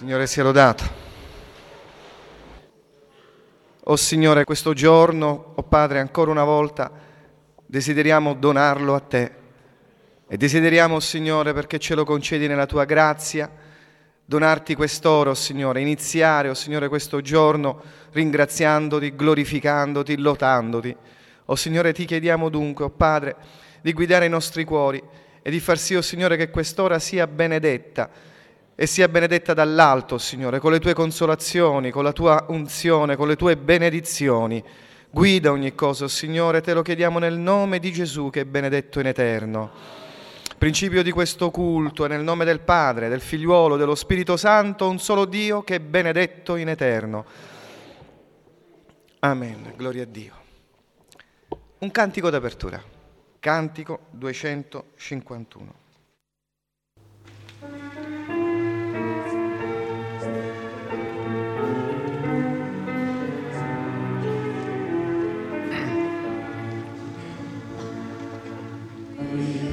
Signore sia lodato. O Signore, questo giorno, o Padre, ancora una volta desideriamo donarlo a Te. E desideriamo, Signore, perché ce lo concedi nella Tua grazia, donarti quest'oro, Signore, iniziare, o Signore, questo giorno ringraziandoti, glorificandoti, lotandoti. O Signore, ti chiediamo dunque, o Padre, di guidare i nostri cuori e di far sì, o Signore, che quest'ora sia benedetta e sia benedetta dall'alto, Signore, con le tue consolazioni, con la tua unzione, con le tue benedizioni. Guida ogni cosa, Signore, te lo chiediamo nel nome di Gesù che è benedetto in eterno. Principio di questo culto è nel nome del Padre, del Figliuolo, dello Spirito Santo, un solo Dio che è benedetto in eterno. Amen, gloria a Dio. Un cantico d'apertura, cantico 251. Hallelujah.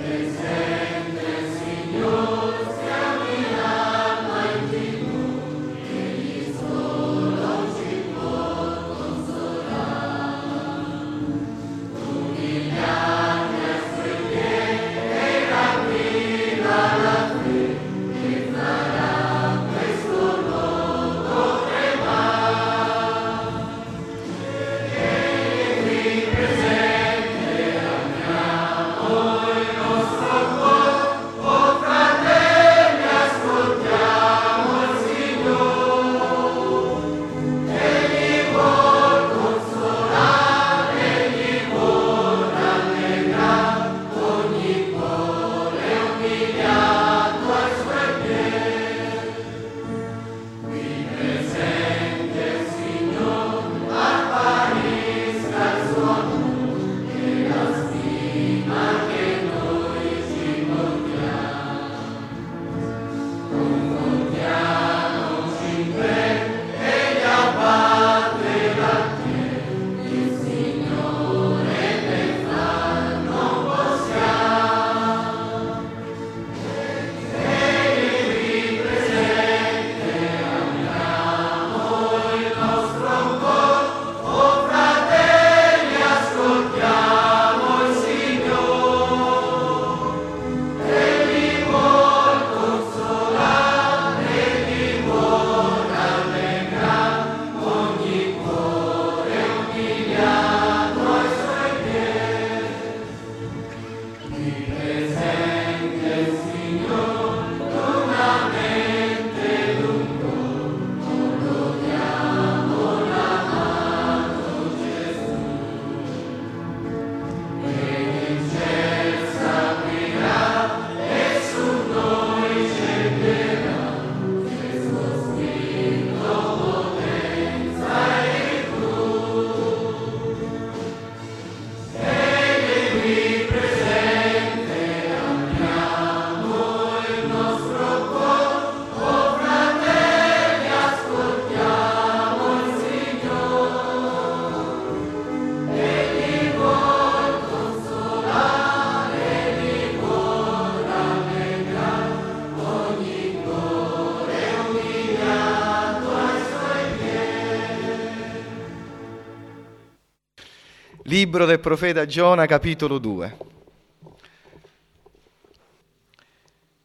Libro del profeta Giona, capitolo 2.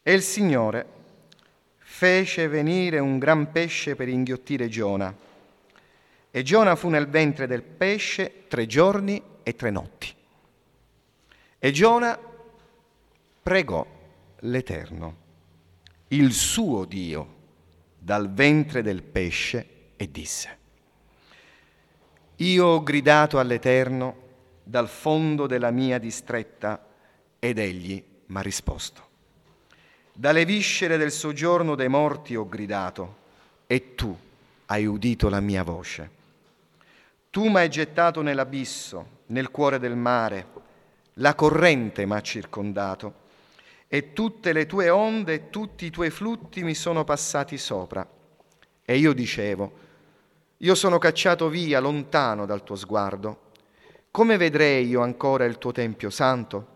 E il Signore fece venire un gran pesce per inghiottire Giona. E Giona fu nel ventre del pesce tre giorni e tre notti. E Giona pregò l'Eterno, il suo Dio, dal ventre del pesce e disse, Io ho gridato all'Eterno dal fondo della mia distretta ed egli mi ha risposto. Dalle viscere del soggiorno dei morti ho gridato e tu hai udito la mia voce. Tu mi hai gettato nell'abisso, nel cuore del mare, la corrente mi ha circondato e tutte le tue onde e tutti i tuoi flutti mi sono passati sopra. E io dicevo, io sono cacciato via lontano dal tuo sguardo. Come vedrei io ancora il tuo Tempio santo?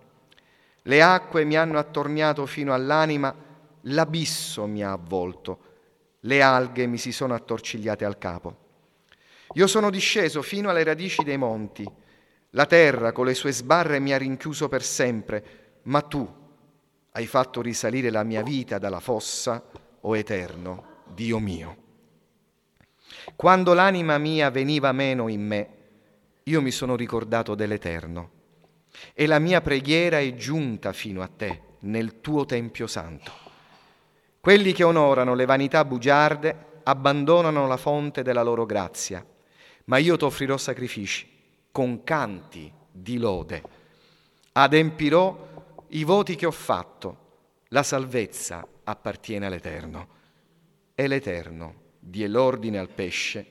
Le acque mi hanno attorniato fino all'anima, l'abisso mi ha avvolto, le alghe mi si sono attorcigliate al capo. Io sono disceso fino alle radici dei monti, la terra con le sue sbarre mi ha rinchiuso per sempre, ma tu hai fatto risalire la mia vita dalla fossa, o oh eterno, Dio mio. Quando l'anima mia veniva meno in me, io mi sono ricordato dell'Eterno e la mia preghiera è giunta fino a te nel tuo Tempio Santo. Quelli che onorano le vanità bugiarde abbandonano la fonte della loro grazia, ma io ti offrirò sacrifici con canti di lode. Adempirò i voti che ho fatto, la salvezza appartiene all'Eterno. E l'Eterno die l'ordine al pesce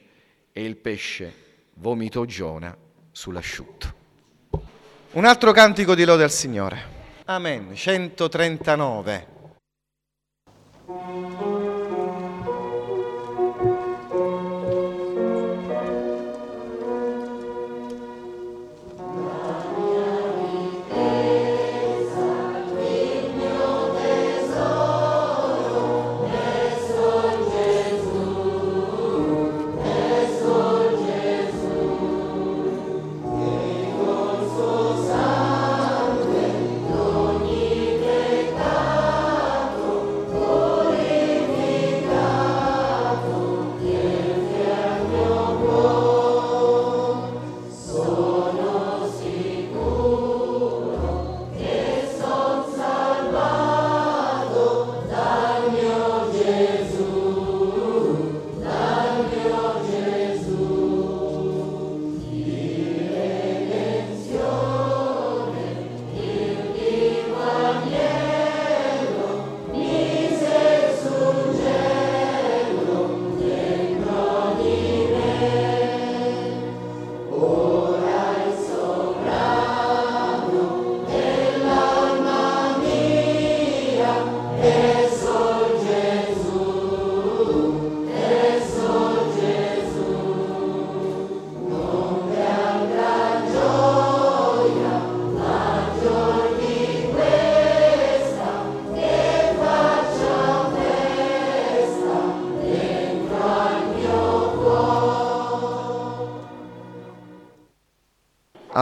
e il pesce vomitò Giona sull'asciutto. Un altro cantico di lode al Signore. Amen. 139.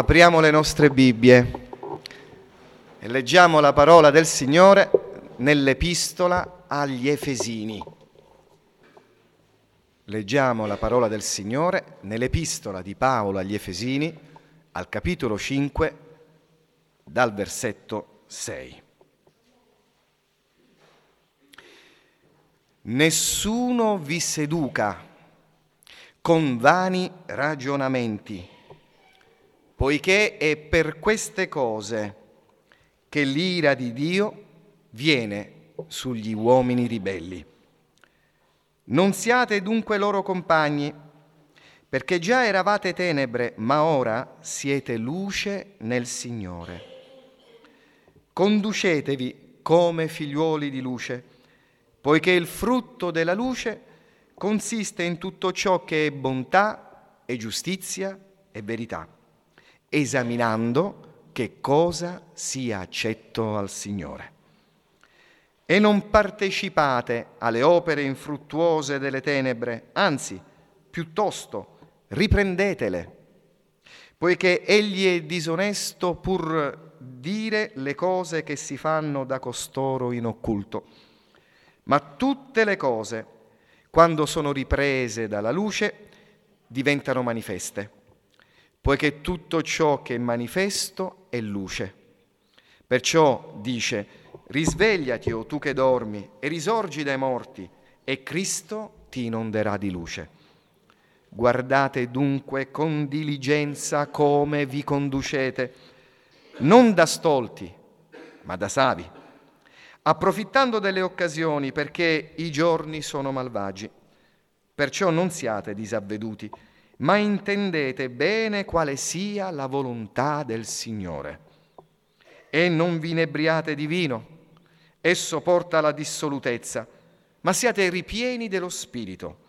Apriamo le nostre Bibbie e leggiamo la parola del Signore nell'epistola agli Efesini. Leggiamo la parola del Signore nell'epistola di Paolo agli Efesini al capitolo 5 dal versetto 6. Nessuno vi seduca con vani ragionamenti poiché è per queste cose che l'ira di Dio viene sugli uomini ribelli. Non siate dunque loro compagni, perché già eravate tenebre, ma ora siete luce nel Signore. Conducetevi come figliuoli di luce, poiché il frutto della luce consiste in tutto ciò che è bontà e giustizia e verità esaminando che cosa sia accetto al Signore. E non partecipate alle opere infruttuose delle tenebre, anzi, piuttosto, riprendetele, poiché egli è disonesto pur dire le cose che si fanno da costoro in occulto. Ma tutte le cose, quando sono riprese dalla luce, diventano manifeste poiché tutto ciò che è manifesto è luce. Perciò dice, risvegliati o tu che dormi e risorgi dai morti e Cristo ti inonderà di luce. Guardate dunque con diligenza come vi conducete, non da stolti, ma da savi, approfittando delle occasioni perché i giorni sono malvagi. Perciò non siate disavveduti, ma intendete bene quale sia la volontà del Signore. E non vi inebriate di vino, esso porta alla dissolutezza, ma siate ripieni dello Spirito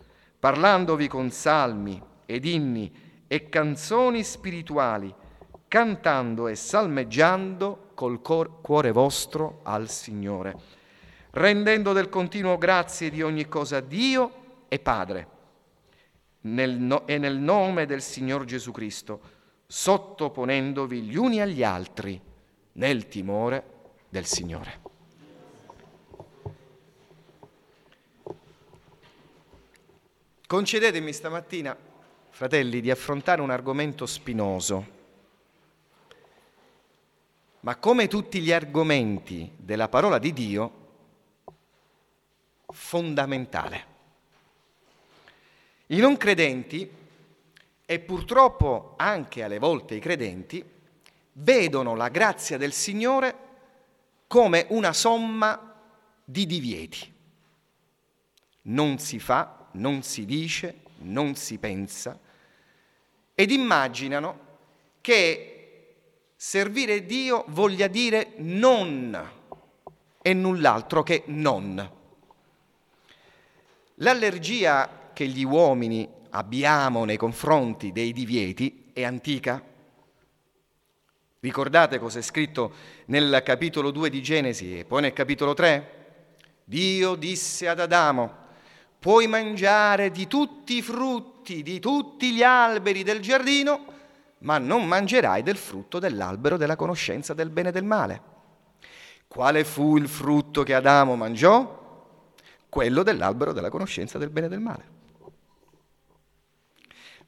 parlandovi con salmi ed inni e canzoni spirituali, cantando e salmeggiando col cuore vostro al Signore, rendendo del continuo grazie di ogni cosa a Dio e Padre, nel no- e nel nome del Signor Gesù Cristo, sottoponendovi gli uni agli altri nel timore del Signore. Concedetemi stamattina, fratelli, di affrontare un argomento spinoso, ma come tutti gli argomenti della parola di Dio, fondamentale. I non credenti, e purtroppo anche alle volte i credenti, vedono la grazia del Signore come una somma di divieti. Non si fa non si dice, non si pensa, ed immaginano che servire Dio voglia dire non e null'altro che non. L'allergia che gli uomini abbiamo nei confronti dei divieti è antica. Ricordate cosa è scritto nel capitolo 2 di Genesi e poi nel capitolo 3? Dio disse ad Adamo, puoi mangiare di tutti i frutti, di tutti gli alberi del giardino, ma non mangerai del frutto dell'albero della conoscenza del bene e del male. Quale fu il frutto che Adamo mangiò? Quello dell'albero della conoscenza del bene e del male.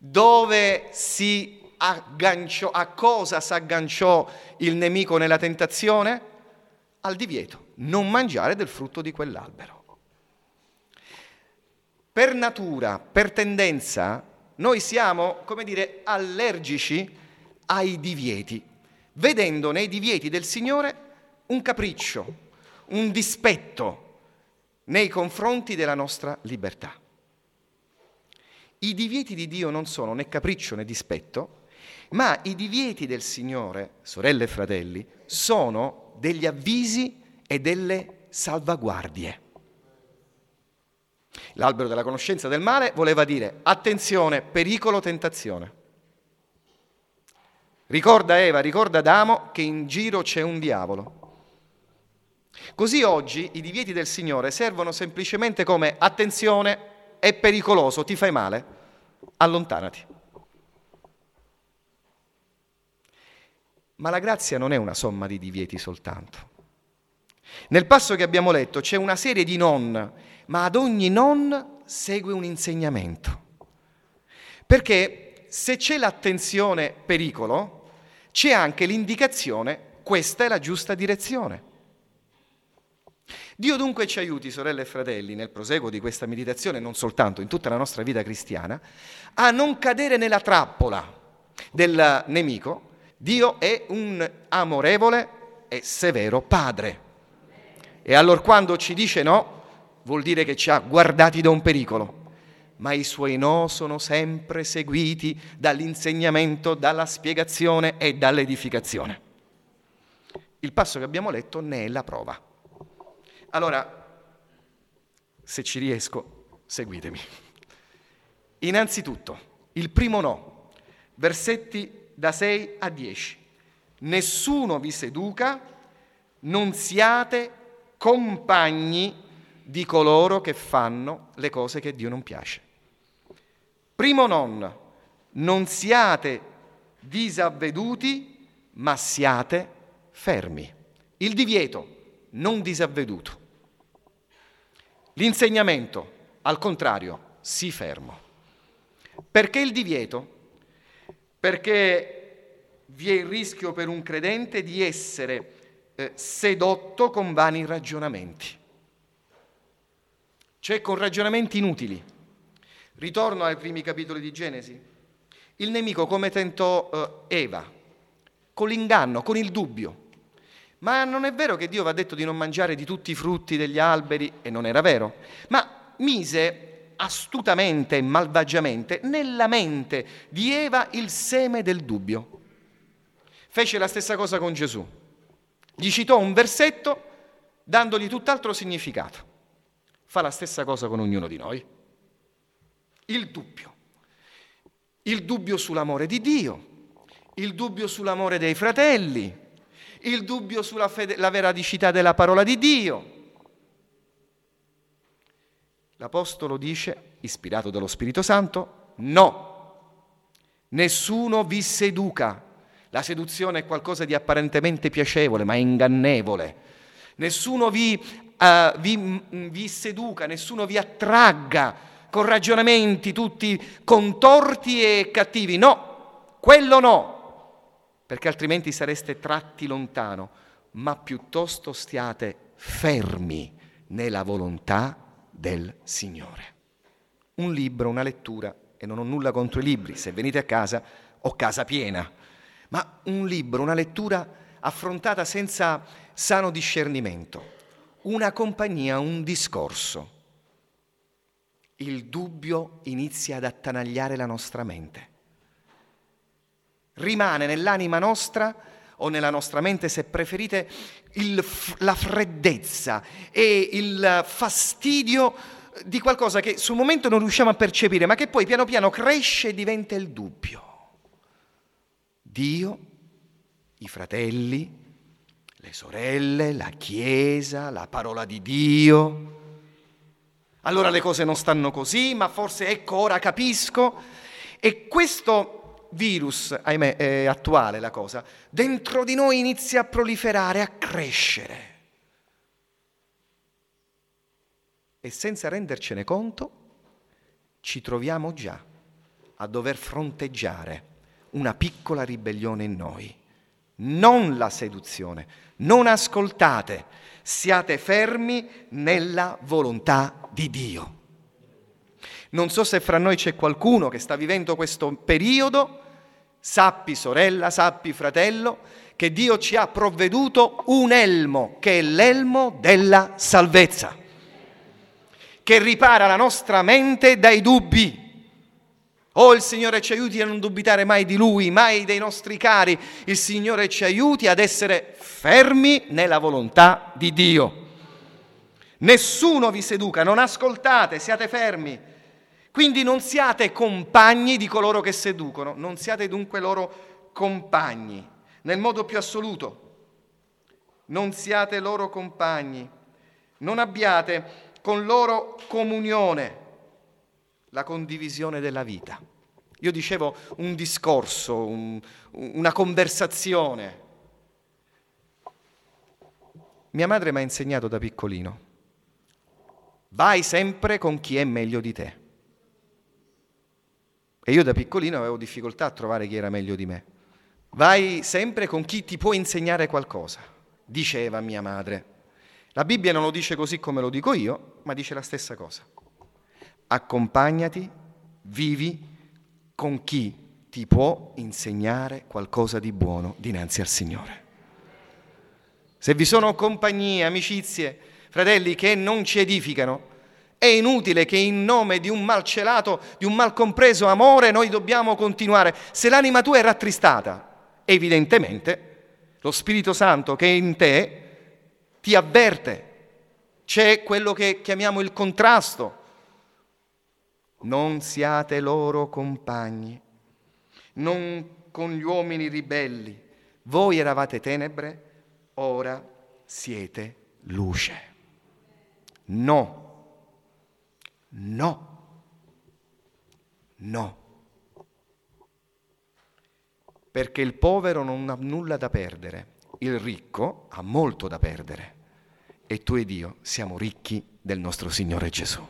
Dove si agganciò, a cosa si agganciò il nemico nella tentazione? Al divieto, non mangiare del frutto di quell'albero. Per natura, per tendenza, noi siamo, come dire, allergici ai divieti, vedendo nei divieti del Signore un capriccio, un dispetto nei confronti della nostra libertà. I divieti di Dio non sono né capriccio né dispetto, ma i divieti del Signore, sorelle e fratelli, sono degli avvisi e delle salvaguardie. L'albero della conoscenza del male voleva dire attenzione, pericolo, tentazione. Ricorda Eva, ricorda Adamo che in giro c'è un diavolo. Così oggi i divieti del Signore servono semplicemente come attenzione, è pericoloso, ti fai male, allontanati. Ma la grazia non è una somma di divieti soltanto. Nel passo che abbiamo letto c'è una serie di non ma ad ogni non segue un insegnamento. Perché se c'è l'attenzione pericolo, c'è anche l'indicazione questa è la giusta direzione. Dio dunque ci aiuti, sorelle e fratelli, nel proseguo di questa meditazione, non soltanto in tutta la nostra vita cristiana, a non cadere nella trappola del nemico. Dio è un amorevole e severo Padre. E allora quando ci dice no, vuol dire che ci ha guardati da un pericolo, ma i suoi no sono sempre seguiti dall'insegnamento, dalla spiegazione e dall'edificazione. Il passo che abbiamo letto ne è la prova. Allora, se ci riesco, seguitemi. Innanzitutto, il primo no, versetti da 6 a 10. Nessuno vi seduca, non siate compagni di coloro che fanno le cose che Dio non piace. Primo non, non siate disavveduti, ma siate fermi. Il divieto, non disavveduto. L'insegnamento, al contrario, si fermo. Perché il divieto? Perché vi è il rischio per un credente di essere eh, sedotto con vani ragionamenti cioè con ragionamenti inutili. Ritorno ai primi capitoli di Genesi. Il nemico come tentò eh, Eva? Con l'inganno, con il dubbio. Ma non è vero che Dio va detto di non mangiare di tutti i frutti degli alberi? E non era vero. Ma mise astutamente e malvagiamente nella mente di Eva il seme del dubbio. Fece la stessa cosa con Gesù. Gli citò un versetto dandogli tutt'altro significato. Fa la stessa cosa con ognuno di noi. Il dubbio. Il dubbio sull'amore di Dio, il dubbio sull'amore dei fratelli, il dubbio sulla fede, la veridicità della parola di Dio. L'Apostolo dice, ispirato dallo Spirito Santo, no, nessuno vi seduca. La seduzione è qualcosa di apparentemente piacevole, ma ingannevole. Nessuno vi, uh, vi, vi seduca, nessuno vi attragga con ragionamenti tutti contorti e cattivi. No, quello no perché altrimenti sareste tratti lontano, ma piuttosto stiate fermi nella volontà del Signore. Un libro, una lettura, e non ho nulla contro i libri, se venite a casa ho casa piena, ma un libro, una lettura affrontata senza sano discernimento, una compagnia, un discorso. Il dubbio inizia ad attanagliare la nostra mente rimane nell'anima nostra o nella nostra mente, se preferite, il, la freddezza e il fastidio di qualcosa che sul momento non riusciamo a percepire, ma che poi piano piano cresce e diventa il dubbio. Dio, i fratelli, le sorelle, la Chiesa, la parola di Dio. Allora le cose non stanno così, ma forse ecco ora capisco. E questo virus, ahimè, è attuale la cosa, dentro di noi inizia a proliferare, a crescere. E senza rendercene conto, ci troviamo già a dover fronteggiare una piccola ribellione in noi. Non la seduzione, non ascoltate, siate fermi nella volontà di Dio. Non so se fra noi c'è qualcuno che sta vivendo questo periodo, sappi sorella, sappi fratello, che Dio ci ha provveduto un elmo, che è l'elmo della salvezza, che ripara la nostra mente dai dubbi. Oh, il Signore ci aiuti a non dubitare mai di Lui, mai dei nostri cari. Il Signore ci aiuti ad essere fermi nella volontà di Dio. Nessuno vi seduca, non ascoltate, siate fermi quindi non siate compagni di coloro che seducono, non siate dunque loro compagni, nel modo più assoluto. Non siate loro compagni, non abbiate con loro comunione, la condivisione della vita. Io dicevo un discorso, un, una conversazione. Mia madre mi ha insegnato da piccolino, vai sempre con chi è meglio di te. E io da piccolino avevo difficoltà a trovare chi era meglio di me. Vai sempre con chi ti può insegnare qualcosa, diceva mia madre. La Bibbia non lo dice così come lo dico io, ma dice la stessa cosa. Accompagnati, vivi con chi ti può insegnare qualcosa di buono dinanzi al Signore. Se vi sono compagnie, amicizie, fratelli che non ci edificano, è inutile che in nome di un malcelato, di un mal compreso amore noi dobbiamo continuare. Se l'anima tua è rattristata, evidentemente lo Spirito Santo che è in te ti avverte. C'è quello che chiamiamo il contrasto. Non siate loro compagni, non con gli uomini ribelli. Voi eravate tenebre, ora siete luce. No No, no. Perché il povero non ha nulla da perdere, il ricco ha molto da perdere. E tu ed io siamo ricchi del nostro Signore Gesù.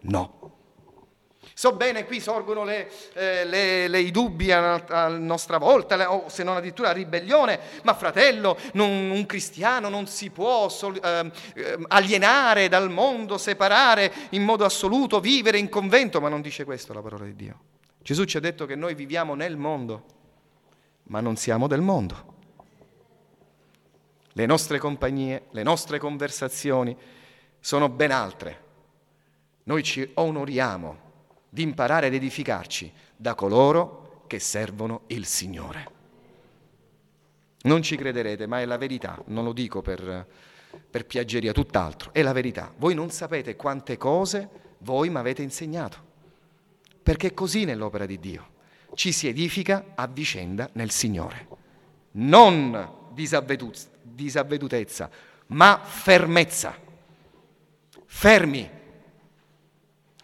No. So bene, qui sorgono le, eh, le, le, i dubbi a, a nostra volta, o se non addirittura ribellione, ma fratello, non, un cristiano non si può sol, eh, alienare dal mondo, separare in modo assoluto, vivere in convento, ma non dice questo la parola di Dio. Gesù ci ha detto che noi viviamo nel mondo, ma non siamo del mondo. Le nostre compagnie, le nostre conversazioni sono ben altre. Noi ci onoriamo di imparare ad edificarci da coloro che servono il Signore. Non ci crederete, ma è la verità, non lo dico per, per piaggeria, tutt'altro, è la verità. Voi non sapete quante cose voi mi avete insegnato, perché è così nell'opera di Dio. Ci si edifica a vicenda nel Signore. Non disavvedutezza, ma fermezza. Fermi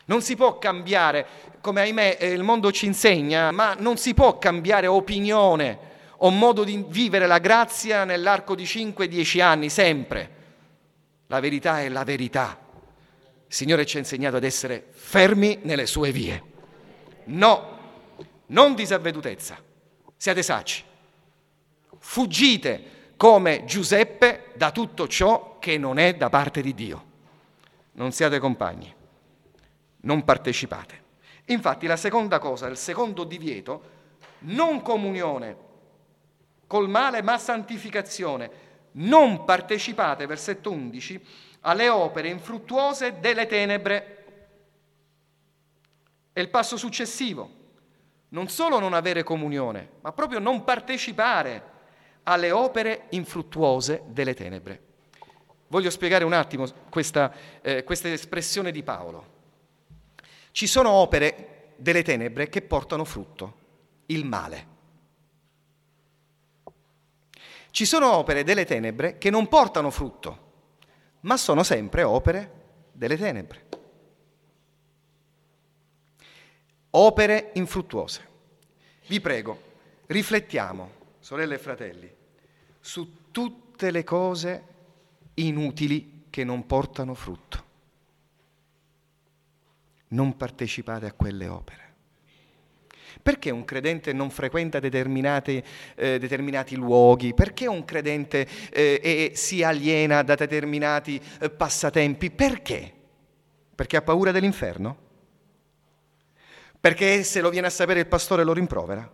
non si può cambiare, come ahimè eh, il mondo ci insegna, ma non si può cambiare opinione o modo di vivere la grazia nell'arco di 5-10 anni, sempre. La verità è la verità. Il Signore ci ha insegnato ad essere fermi nelle sue vie. No, non disavvedutezza. Siate saci. Fuggite come Giuseppe da tutto ciò che non è da parte di Dio. Non siate compagni non partecipate. Infatti la seconda cosa, il secondo divieto, non comunione col male ma santificazione. Non partecipate, versetto 11, alle opere infruttuose delle tenebre. È il passo successivo. Non solo non avere comunione, ma proprio non partecipare alle opere infruttuose delle tenebre. Voglio spiegare un attimo questa, eh, questa espressione di Paolo. Ci sono opere delle tenebre che portano frutto, il male. Ci sono opere delle tenebre che non portano frutto, ma sono sempre opere delle tenebre. Opere infruttuose. Vi prego, riflettiamo, sorelle e fratelli, su tutte le cose inutili che non portano frutto non partecipate a quelle opere. Perché un credente non frequenta eh, determinati luoghi? Perché un credente eh, si aliena da determinati eh, passatempi? Perché? Perché ha paura dell'inferno? Perché se lo viene a sapere il pastore lo rimprovera?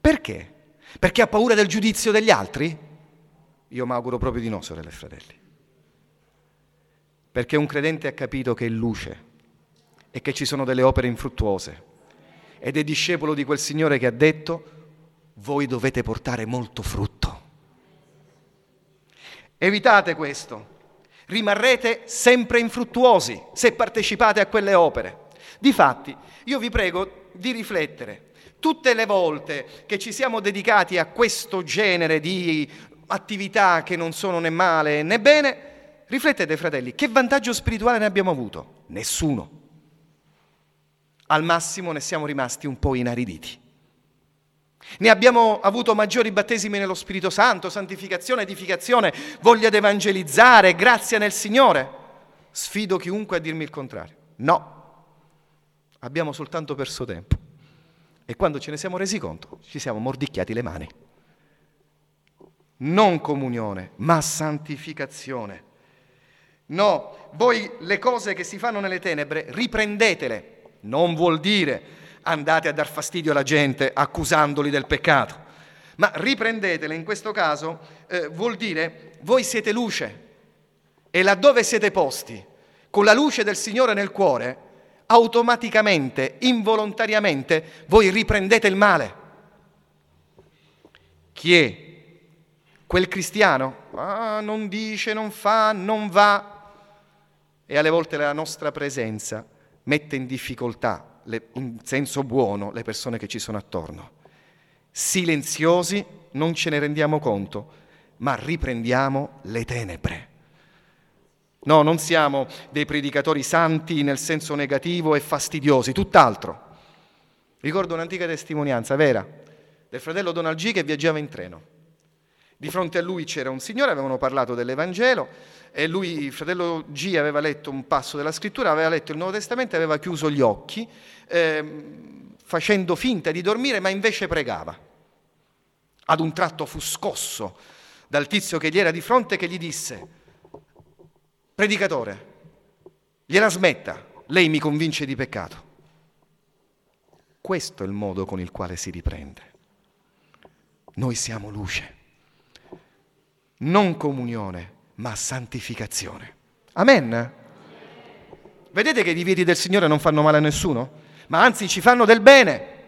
Perché? Perché ha paura del giudizio degli altri? Io mi auguro proprio di no, sorelle e fratelli. Perché un credente ha capito che è luce e che ci sono delle opere infruttuose. Ed è discepolo di quel Signore che ha detto, voi dovete portare molto frutto. Evitate questo, rimarrete sempre infruttuosi se partecipate a quelle opere. Difatti, io vi prego di riflettere. Tutte le volte che ci siamo dedicati a questo genere di attività che non sono né male né bene, riflettete fratelli, che vantaggio spirituale ne abbiamo avuto? Nessuno al massimo ne siamo rimasti un po' inariditi. Ne abbiamo avuto maggiori battesimi nello Spirito Santo, santificazione, edificazione, voglia di evangelizzare, grazia nel Signore. Sfido chiunque a dirmi il contrario. No, abbiamo soltanto perso tempo. E quando ce ne siamo resi conto, ci siamo mordicchiati le mani. Non comunione, ma santificazione. No, voi le cose che si fanno nelle tenebre, riprendetele non vuol dire andate a dar fastidio alla gente accusandoli del peccato, ma riprendetele in questo caso eh, vuol dire voi siete luce e laddove siete posti con la luce del Signore nel cuore, automaticamente, involontariamente, voi riprendete il male. Chi è? Quel cristiano? Ah, non dice, non fa, non va. E alle volte la nostra presenza mette in difficoltà, le, in senso buono, le persone che ci sono attorno. Silenziosi, non ce ne rendiamo conto, ma riprendiamo le tenebre. No, non siamo dei predicatori santi nel senso negativo e fastidiosi, tutt'altro. Ricordo un'antica testimonianza vera del fratello Donald G che viaggiava in treno Di fronte a lui c'era un signore, avevano parlato dell'Evangelo e lui, il fratello G, aveva letto un passo della scrittura, aveva letto il Nuovo Testamento e aveva chiuso gli occhi, eh, facendo finta di dormire, ma invece pregava. Ad un tratto fu scosso dal tizio che gli era di fronte che gli disse, predicatore, gliela smetta, lei mi convince di peccato. Questo è il modo con il quale si riprende. Noi siamo luce non comunione, ma santificazione. Amen? Vedete che i divieti del Signore non fanno male a nessuno, ma anzi ci fanno del bene.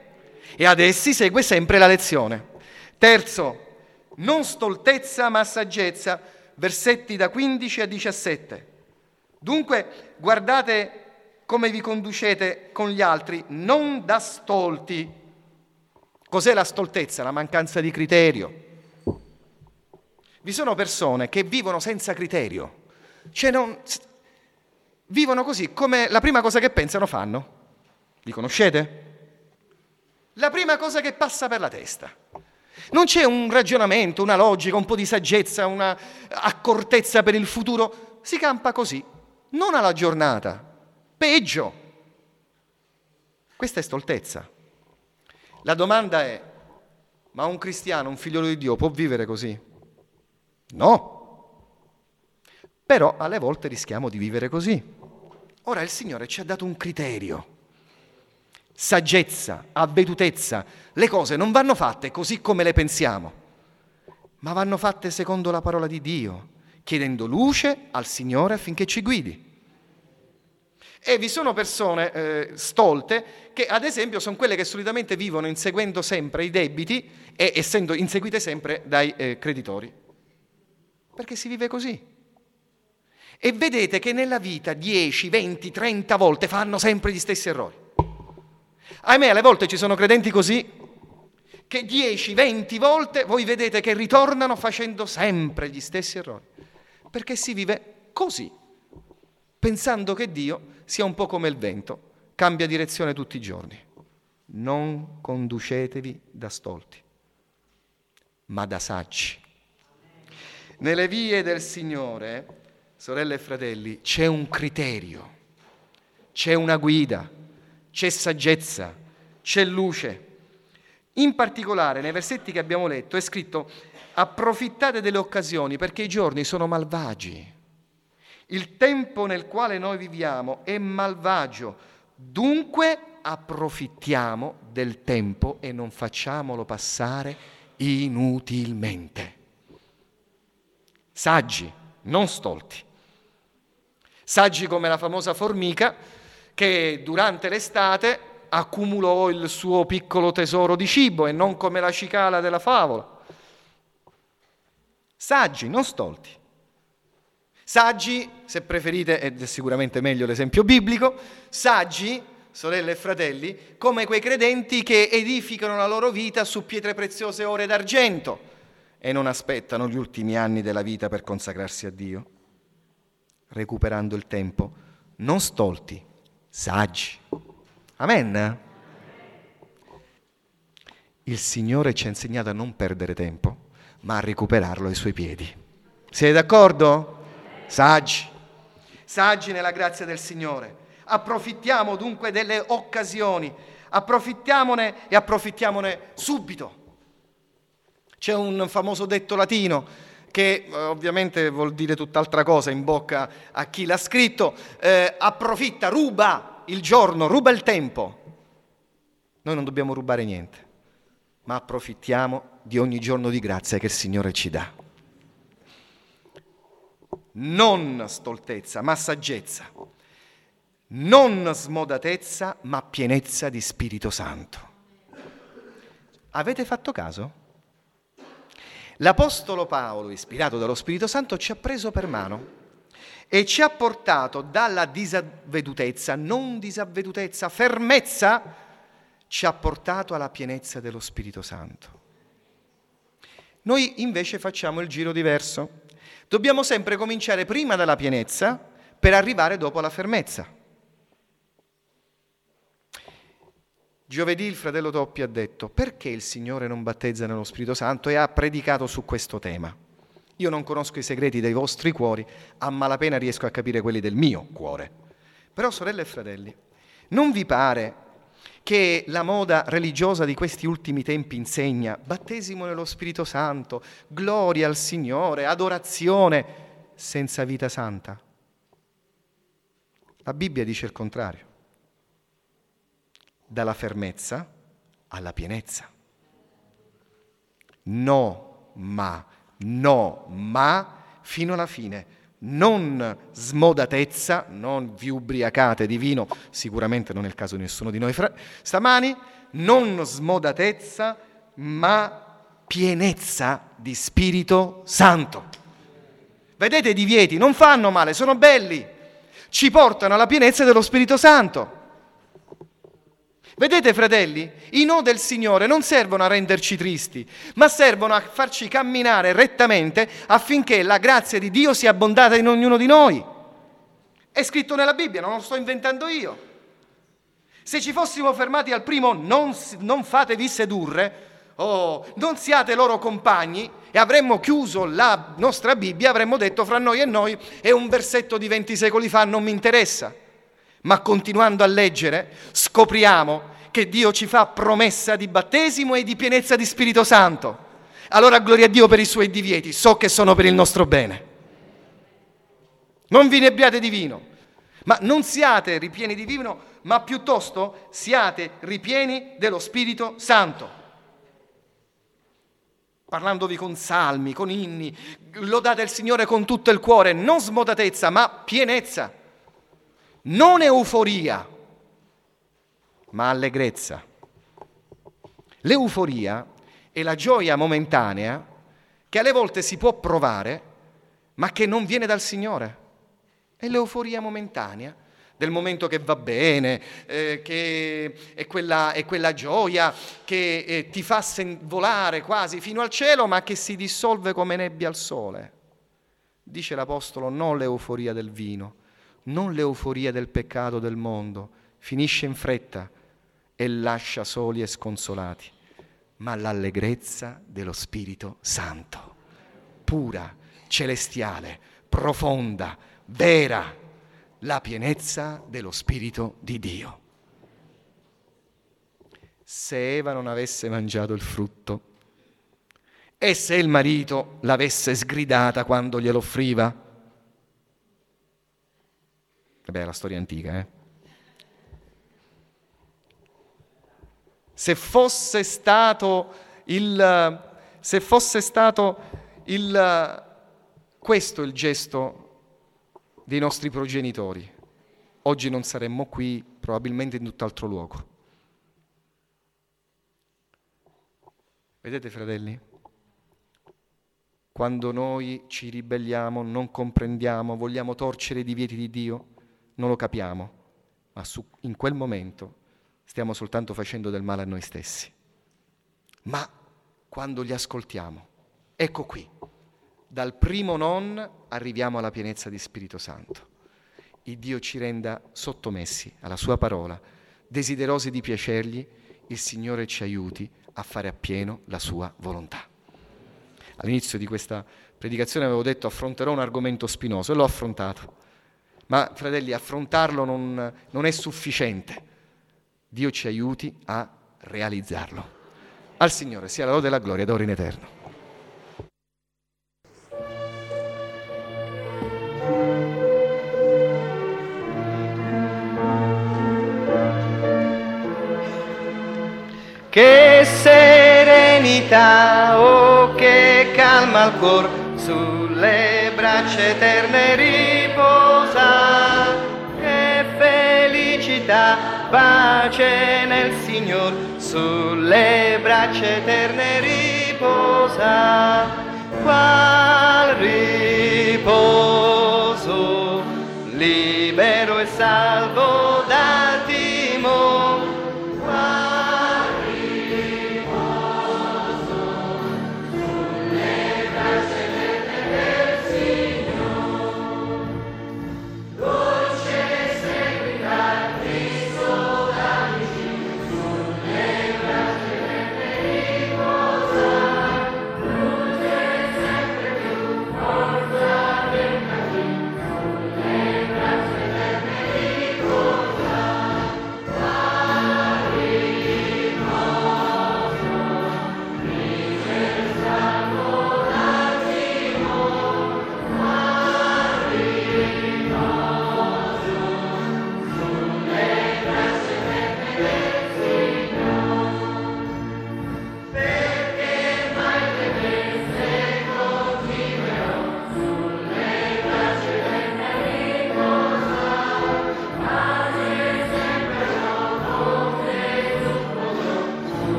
E ad essi segue sempre la lezione. Terzo, non stoltezza ma saggezza, versetti da 15 a 17. Dunque, guardate come vi conducete con gli altri, non da stolti. Cos'è la stoltezza? La mancanza di criterio vi sono persone che vivono senza criterio, cioè non, vivono così come la prima cosa che pensano fanno. Li conoscete? La prima cosa che passa per la testa. Non c'è un ragionamento, una logica, un po' di saggezza, una accortezza per il futuro. Si campa così, non alla giornata, peggio. Questa è stoltezza. La domanda è, ma un cristiano, un figlio di Dio può vivere così? No. Però alle volte rischiamo di vivere così. Ora il Signore ci ha dato un criterio. Saggezza, avvedutezza. Le cose non vanno fatte così come le pensiamo, ma vanno fatte secondo la parola di Dio, chiedendo luce al Signore affinché ci guidi. E vi sono persone eh, stolte che, ad esempio, sono quelle che solitamente vivono inseguendo sempre i debiti e essendo inseguite sempre dai eh, creditori perché si vive così. E vedete che nella vita 10, 20, 30 volte fanno sempre gli stessi errori. Ahimè, alle volte ci sono credenti così che 10, 20 volte voi vedete che ritornano facendo sempre gli stessi errori. Perché si vive così, pensando che Dio sia un po' come il vento, cambia direzione tutti i giorni. Non conducetevi da stolti, ma da saggi. Nelle vie del Signore, sorelle e fratelli, c'è un criterio, c'è una guida, c'è saggezza, c'è luce. In particolare, nei versetti che abbiamo letto, è scritto approfittate delle occasioni perché i giorni sono malvagi. Il tempo nel quale noi viviamo è malvagio, dunque approfittiamo del tempo e non facciamolo passare inutilmente saggi, non stolti. Saggi come la famosa formica che durante l'estate accumulò il suo piccolo tesoro di cibo e non come la cicala della favola. Saggi, non stolti. Saggi, se preferite, ed è sicuramente meglio l'esempio biblico, saggi, sorelle e fratelli, come quei credenti che edificano la loro vita su pietre preziose ore d'argento e non aspettano gli ultimi anni della vita per consacrarsi a Dio, recuperando il tempo, non stolti, saggi. Amen. Il Signore ci ha insegnato a non perdere tempo, ma a recuperarlo ai suoi piedi. Siete d'accordo? Saggi. Saggi nella grazia del Signore. Approfittiamo dunque delle occasioni, approfittiamone e approfittiamone subito c'è un famoso detto latino che eh, ovviamente vuol dire tutt'altra cosa in bocca a chi l'ha scritto, eh, approfitta, ruba il giorno, ruba il tempo. Noi non dobbiamo rubare niente, ma approfittiamo di ogni giorno di grazia che il Signore ci dà. Non stoltezza, ma saggezza. Non smodatezza, ma pienezza di Spirito Santo. Avete fatto caso? L'Apostolo Paolo, ispirato dallo Spirito Santo, ci ha preso per mano e ci ha portato dalla disavvedutezza, non disavvedutezza, fermezza, ci ha portato alla pienezza dello Spirito Santo. Noi invece facciamo il giro diverso. Dobbiamo sempre cominciare prima dalla pienezza per arrivare dopo alla fermezza. Giovedì il fratello Toppi ha detto perché il Signore non battezza nello Spirito Santo e ha predicato su questo tema. Io non conosco i segreti dei vostri cuori, a malapena riesco a capire quelli del mio cuore. Però, sorelle e fratelli, non vi pare che la moda religiosa di questi ultimi tempi insegna battesimo nello Spirito Santo, gloria al Signore, adorazione, senza vita santa? La Bibbia dice il contrario, dalla fermezza alla pienezza. No, ma, no, ma, fino alla fine non smodatezza, non vi ubriacate di vino, sicuramente non è il caso di nessuno di noi fra- stamani, non smodatezza, ma pienezza di Spirito Santo. Vedete i divieti non fanno male, sono belli, ci portano alla pienezza dello Spirito Santo. Vedete fratelli, i no del Signore non servono a renderci tristi, ma servono a farci camminare rettamente affinché la grazia di Dio sia abbondata in ognuno di noi. È scritto nella Bibbia, non lo sto inventando io. Se ci fossimo fermati al primo non, non fatevi sedurre, oh, non siate loro compagni, e avremmo chiuso la nostra Bibbia, avremmo detto fra noi e noi è un versetto di 20 secoli fa, non mi interessa. Ma continuando a leggere scopriamo che Dio ci fa promessa di battesimo e di pienezza di Spirito Santo. Allora gloria a Dio per i suoi divieti, so che sono per il nostro bene. Non vi nebbiate di vino, ma non siate ripieni di vino, ma piuttosto siate ripieni dello Spirito Santo. Parlandovi con salmi, con inni, lodate il Signore con tutto il cuore, non smodatezza, ma pienezza non euforia, ma allegrezza. L'euforia è la gioia momentanea che alle volte si può provare, ma che non viene dal Signore. È l'euforia momentanea del momento che va bene, eh, che è quella, è quella, gioia che eh, ti fa sen- volare quasi fino al cielo, ma che si dissolve come nebbia al sole. Dice l'Apostolo, non l'euforia del vino, non l'euforia del peccato del mondo, finisce in fretta e lascia soli e sconsolati, ma l'allegrezza dello Spirito Santo, pura, celestiale, profonda, vera, la pienezza dello Spirito di Dio. Se Eva non avesse mangiato il frutto e se il marito l'avesse sgridata quando glielo offriva, Vabbè, è la storia antica, eh? Se fosse stato il... Se fosse stato il... Questo il gesto dei nostri progenitori. Oggi non saremmo qui, probabilmente in tutt'altro luogo. Vedete, fratelli? Quando noi ci ribelliamo, non comprendiamo, vogliamo torcere i divieti di Dio, non lo capiamo, ma su, in quel momento stiamo soltanto facendo del male a noi stessi. Ma quando li ascoltiamo, ecco qui, dal primo non arriviamo alla pienezza di Spirito Santo. Il Dio ci renda sottomessi alla sua parola, desiderosi di piacergli, il Signore ci aiuti a fare appieno la sua volontà. All'inizio di questa predicazione avevo detto affronterò un argomento spinoso e l'ho affrontato ma fratelli, affrontarlo non, non è sufficiente. Dio ci aiuti a realizzarlo. Al Signore sia la lode e la gloria d'ora in eterno. Che serenità, oh che calma al cuore sulle braccia eterne pace nel Signor, sulle braccia eterne riposa, qual riposo, libero e salvo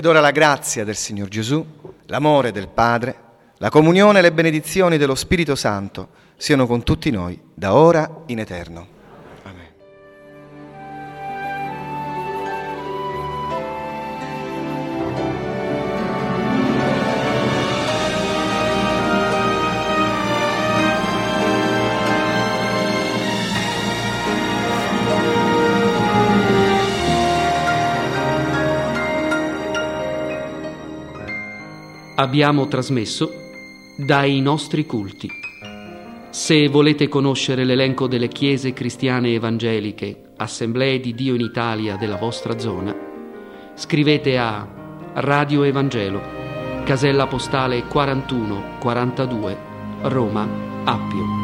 Ed ora la grazia del Signor Gesù, l'amore del Padre, la comunione e le benedizioni dello Spirito Santo siano con tutti noi, da ora in eterno. Abbiamo trasmesso dai nostri culti. Se volete conoscere l'elenco delle chiese cristiane evangeliche, assemblee di Dio in Italia della vostra zona, scrivete a Radio Evangelo, casella postale 4142, Roma, Appio.